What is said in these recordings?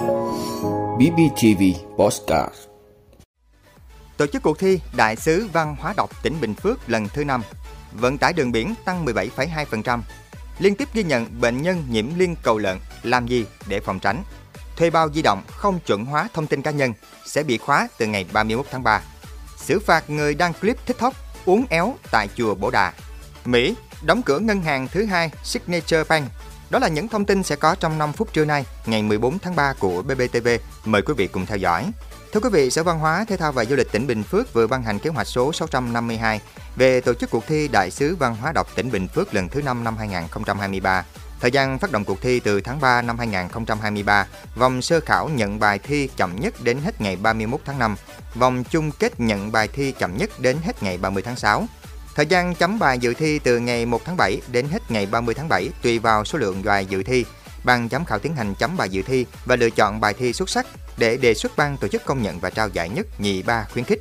BBTV Postcard. Tổ chức cuộc thi Đại sứ Văn hóa đọc tỉnh Bình Phước lần thứ 5 Vận tải đường biển tăng 17,2% Liên tiếp ghi nhận bệnh nhân nhiễm liên cầu lợn Làm gì để phòng tránh? Thuê bao di động không chuẩn hóa thông tin cá nhân Sẽ bị khóa từ ngày 31 tháng 3 Xử phạt người đăng clip TikTok uống éo tại chùa Bổ Đà. Mỹ đóng cửa ngân hàng thứ hai Signature Bank đó là những thông tin sẽ có trong 5 phút trưa nay, ngày 14 tháng 3 của BBTV. Mời quý vị cùng theo dõi. Thưa quý vị, Sở Văn hóa, Thể thao và Du lịch tỉnh Bình Phước vừa ban hành kế hoạch số 652 về tổ chức cuộc thi Đại sứ Văn hóa đọc tỉnh Bình Phước lần thứ 5 năm 2023. Thời gian phát động cuộc thi từ tháng 3 năm 2023, vòng sơ khảo nhận bài thi chậm nhất đến hết ngày 31 tháng 5, vòng chung kết nhận bài thi chậm nhất đến hết ngày 30 tháng 6. Thời gian chấm bài dự thi từ ngày 1 tháng 7 đến hết ngày 30 tháng 7 tùy vào số lượng bài dự thi. Ban giám khảo tiến hành chấm bài dự thi và lựa chọn bài thi xuất sắc để đề xuất ban tổ chức công nhận và trao giải nhất, nhì, ba khuyến khích.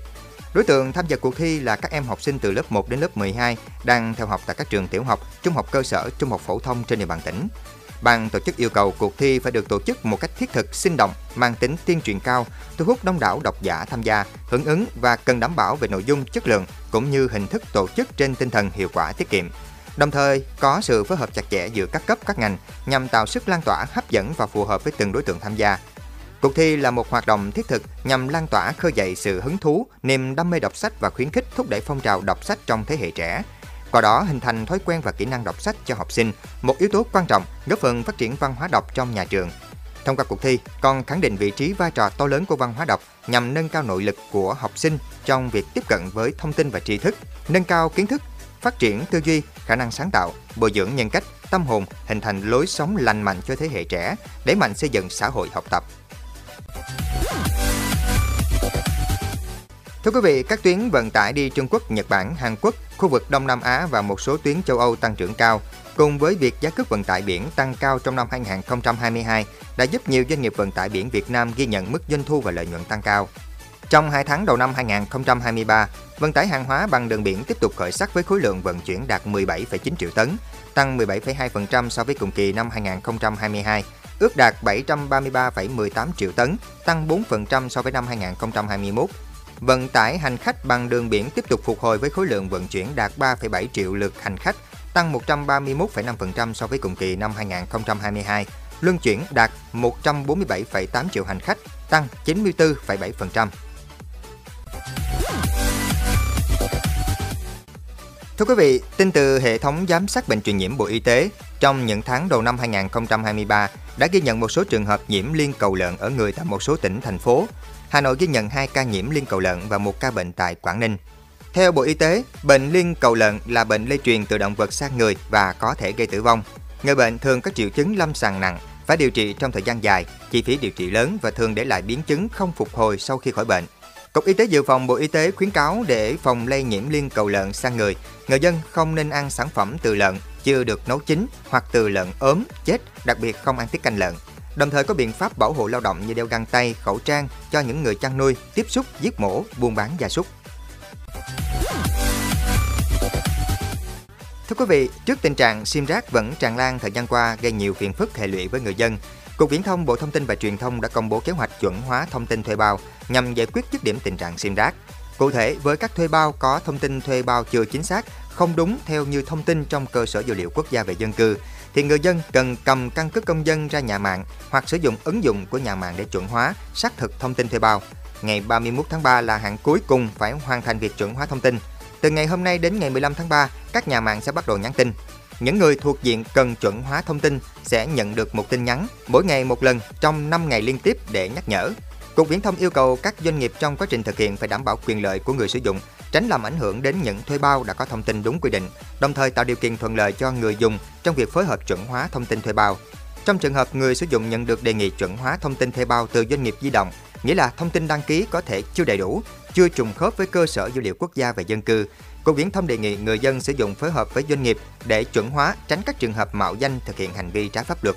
Đối tượng tham gia cuộc thi là các em học sinh từ lớp 1 đến lớp 12 đang theo học tại các trường tiểu học, trung học cơ sở, trung học phổ thông trên địa bàn tỉnh. Ban tổ chức yêu cầu cuộc thi phải được tổ chức một cách thiết thực, sinh động, mang tính tuyên truyền cao, thu hút đông đảo độc giả tham gia, hưởng ứng và cần đảm bảo về nội dung, chất lượng cũng như hình thức tổ chức trên tinh thần hiệu quả tiết kiệm. Đồng thời, có sự phối hợp chặt chẽ giữa các cấp các ngành nhằm tạo sức lan tỏa hấp dẫn và phù hợp với từng đối tượng tham gia. Cuộc thi là một hoạt động thiết thực nhằm lan tỏa khơi dậy sự hứng thú, niềm đam mê đọc sách và khuyến khích thúc đẩy phong trào đọc sách trong thế hệ trẻ, qua đó hình thành thói quen và kỹ năng đọc sách cho học sinh, một yếu tố quan trọng góp phần phát triển văn hóa đọc trong nhà trường. Thông qua cuộc thi, còn khẳng định vị trí vai trò to lớn của văn hóa đọc nhằm nâng cao nội lực của học sinh trong việc tiếp cận với thông tin và tri thức, nâng cao kiến thức, phát triển tư duy, khả năng sáng tạo, bồi dưỡng nhân cách, tâm hồn, hình thành lối sống lành mạnh cho thế hệ trẻ, đẩy mạnh xây dựng xã hội học tập. Thưa quý vị, các tuyến vận tải đi Trung Quốc, Nhật Bản, Hàn Quốc, khu vực Đông Nam Á và một số tuyến châu Âu tăng trưởng cao, cùng với việc giá cước vận tải biển tăng cao trong năm 2022 đã giúp nhiều doanh nghiệp vận tải biển Việt Nam ghi nhận mức doanh thu và lợi nhuận tăng cao. Trong 2 tháng đầu năm 2023, vận tải hàng hóa bằng đường biển tiếp tục khởi sắc với khối lượng vận chuyển đạt 17,9 triệu tấn, tăng 17,2% so với cùng kỳ năm 2022, ước đạt 733,18 triệu tấn, tăng 4% so với năm 2021 Vận tải hành khách bằng đường biển tiếp tục phục hồi với khối lượng vận chuyển đạt 3,7 triệu lượt hành khách, tăng 131,5% so với cùng kỳ năm 2022. Luân chuyển đạt 147,8 triệu hành khách, tăng 94,7%. Thưa quý vị, tin từ hệ thống giám sát bệnh truyền nhiễm Bộ Y tế, trong những tháng đầu năm 2023 đã ghi nhận một số trường hợp nhiễm liên cầu lợn ở người tại một số tỉnh, thành phố. Hà Nội ghi nhận 2 ca nhiễm liên cầu lợn và một ca bệnh tại Quảng Ninh. Theo Bộ Y tế, bệnh liên cầu lợn là bệnh lây truyền từ động vật sang người và có thể gây tử vong. Người bệnh thường có triệu chứng lâm sàng nặng, phải điều trị trong thời gian dài, chi phí điều trị lớn và thường để lại biến chứng không phục hồi sau khi khỏi bệnh. Cục Y tế Dự phòng Bộ Y tế khuyến cáo để phòng lây nhiễm liên cầu lợn sang người, người dân không nên ăn sản phẩm từ lợn chưa được nấu chín hoặc từ lợn ốm, chết, đặc biệt không ăn tiết canh lợn. Đồng thời có biện pháp bảo hộ lao động như đeo găng tay, khẩu trang cho những người chăn nuôi, tiếp xúc, giết mổ, buôn bán gia súc. Thưa quý vị, trước tình trạng sim rác vẫn tràn lan thời gian qua gây nhiều phiền phức hệ lụy với người dân, Cục Viễn thông Bộ Thông tin và Truyền thông đã công bố kế hoạch chuẩn hóa thông tin thuê bao nhằm giải quyết dứt điểm tình trạng sim rác. Cụ thể, với các thuê bao có thông tin thuê bao chưa chính xác, không đúng theo như thông tin trong cơ sở dữ liệu quốc gia về dân cư, thì người dân cần cầm căn cước công dân ra nhà mạng hoặc sử dụng ứng dụng của nhà mạng để chuẩn hóa, xác thực thông tin thuê bao. Ngày 31 tháng 3 là hạn cuối cùng phải hoàn thành việc chuẩn hóa thông tin. Từ ngày hôm nay đến ngày 15 tháng 3, các nhà mạng sẽ bắt đầu nhắn tin. Những người thuộc diện cần chuẩn hóa thông tin sẽ nhận được một tin nhắn mỗi ngày một lần trong 5 ngày liên tiếp để nhắc nhở. Cục Viễn thông yêu cầu các doanh nghiệp trong quá trình thực hiện phải đảm bảo quyền lợi của người sử dụng, tránh làm ảnh hưởng đến những thuê bao đã có thông tin đúng quy định, đồng thời tạo điều kiện thuận lợi cho người dùng trong việc phối hợp chuẩn hóa thông tin thuê bao. Trong trường hợp người sử dụng nhận được đề nghị chuẩn hóa thông tin thuê bao từ doanh nghiệp di động, nghĩa là thông tin đăng ký có thể chưa đầy đủ, chưa trùng khớp với cơ sở dữ liệu quốc gia về dân cư. Cục Viễn thông đề nghị người dân sử dụng phối hợp với doanh nghiệp để chuẩn hóa, tránh các trường hợp mạo danh thực hiện hành vi trái pháp luật.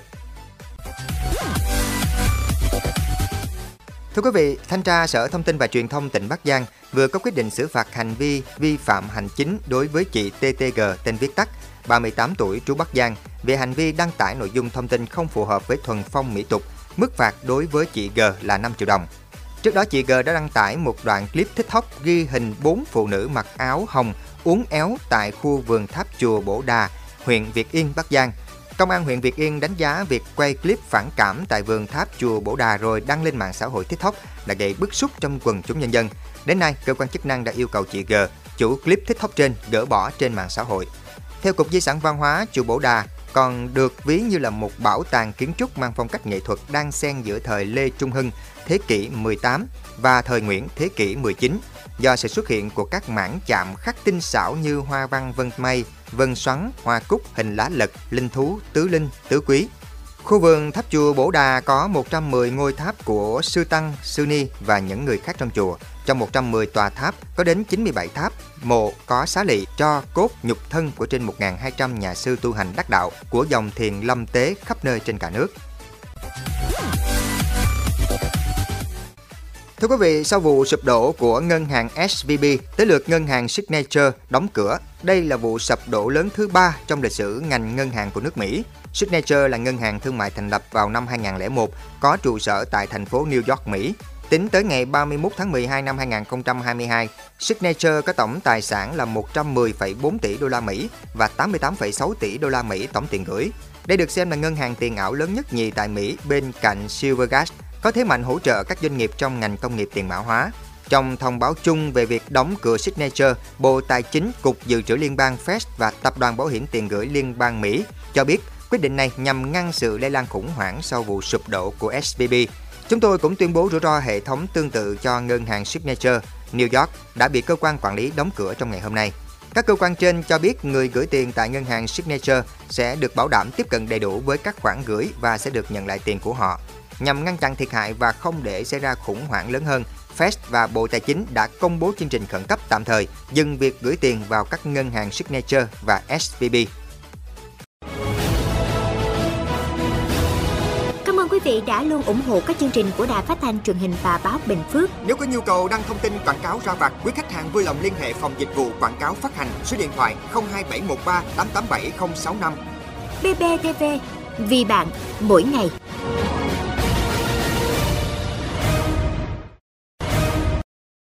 Thưa quý vị, Thanh tra Sở Thông tin và Truyền thông tỉnh Bắc Giang vừa có quyết định xử phạt hành vi vi phạm hành chính đối với chị TTG tên viết tắt, 38 tuổi trú Bắc Giang về hành vi đăng tải nội dung thông tin không phù hợp với thuần phong mỹ tục, Mức phạt đối với chị G là 5 triệu đồng. Trước đó chị G đã đăng tải một đoạn clip TikTok ghi hình 4 phụ nữ mặc áo hồng uốn éo tại khu vườn tháp chùa Bổ Đà, huyện Việt Yên, Bắc Giang. Công an huyện Việt Yên đánh giá việc quay clip phản cảm tại vườn tháp chùa Bổ Đà rồi đăng lên mạng xã hội TikTok đã gây bức xúc trong quần chúng nhân dân. Đến nay, cơ quan chức năng đã yêu cầu chị G, chủ clip TikTok trên, gỡ bỏ trên mạng xã hội. Theo Cục Di sản Văn hóa, chùa Bổ Đà còn được ví như là một bảo tàng kiến trúc mang phong cách nghệ thuật đang xen giữa thời Lê Trung Hưng, thế kỷ 18 và thời Nguyễn, thế kỷ 19 do sự xuất hiện của các mảng chạm khắc tinh xảo như hoa văn vân mây, vân xoắn, hoa cúc, hình lá lật, linh thú, tứ linh, tứ quý. Khu vườn tháp chùa Bổ Đà có 110 ngôi tháp của Sư Tăng, Sư Ni và những người khác trong chùa. Trong 110 tòa tháp có đến 97 tháp, mộ có xá lị cho cốt nhục thân của trên 1.200 nhà sư tu hành đắc đạo của dòng thiền lâm tế khắp nơi trên cả nước. Thưa quý vị, sau vụ sụp đổ của ngân hàng SVB, tới lượt ngân hàng Signature đóng cửa. Đây là vụ sập đổ lớn thứ ba trong lịch sử ngành ngân hàng của nước Mỹ. Signature là ngân hàng thương mại thành lập vào năm 2001, có trụ sở tại thành phố New York, Mỹ. Tính tới ngày 31 tháng 12 năm 2022, Signature có tổng tài sản là 110,4 tỷ đô la Mỹ và 88,6 tỷ đô la Mỹ tổng tiền gửi. Đây được xem là ngân hàng tiền ảo lớn nhất nhì tại Mỹ bên cạnh Silvergate, có thế mạnh hỗ trợ các doanh nghiệp trong ngành công nghiệp tiền mã hóa. Trong thông báo chung về việc đóng cửa Signature, Bộ Tài chính, Cục Dự trữ Liên bang Fed và Tập đoàn Bảo hiểm tiền gửi Liên bang Mỹ cho biết quyết định này nhằm ngăn sự lây lan khủng hoảng sau vụ sụp đổ của SVB. Chúng tôi cũng tuyên bố rủi ro hệ thống tương tự cho ngân hàng Signature New York đã bị cơ quan quản lý đóng cửa trong ngày hôm nay. Các cơ quan trên cho biết người gửi tiền tại ngân hàng Signature sẽ được bảo đảm tiếp cận đầy đủ với các khoản gửi và sẽ được nhận lại tiền của họ. Nhằm ngăn chặn thiệt hại và không để xảy ra khủng hoảng lớn hơn, Fed và Bộ Tài chính đã công bố chương trình khẩn cấp tạm thời dừng việc gửi tiền vào các ngân hàng Signature và SVB. Cảm ơn quý vị đã luôn ủng hộ các chương trình của Đài Phát thanh truyền hình và báo Bình Phước. Nếu có nhu cầu đăng thông tin quảng cáo ra vặt, quý khách hàng vui lòng liên hệ phòng dịch vụ quảng cáo phát hành số điện thoại 02713 887065. BBTV, vì bạn, mỗi ngày.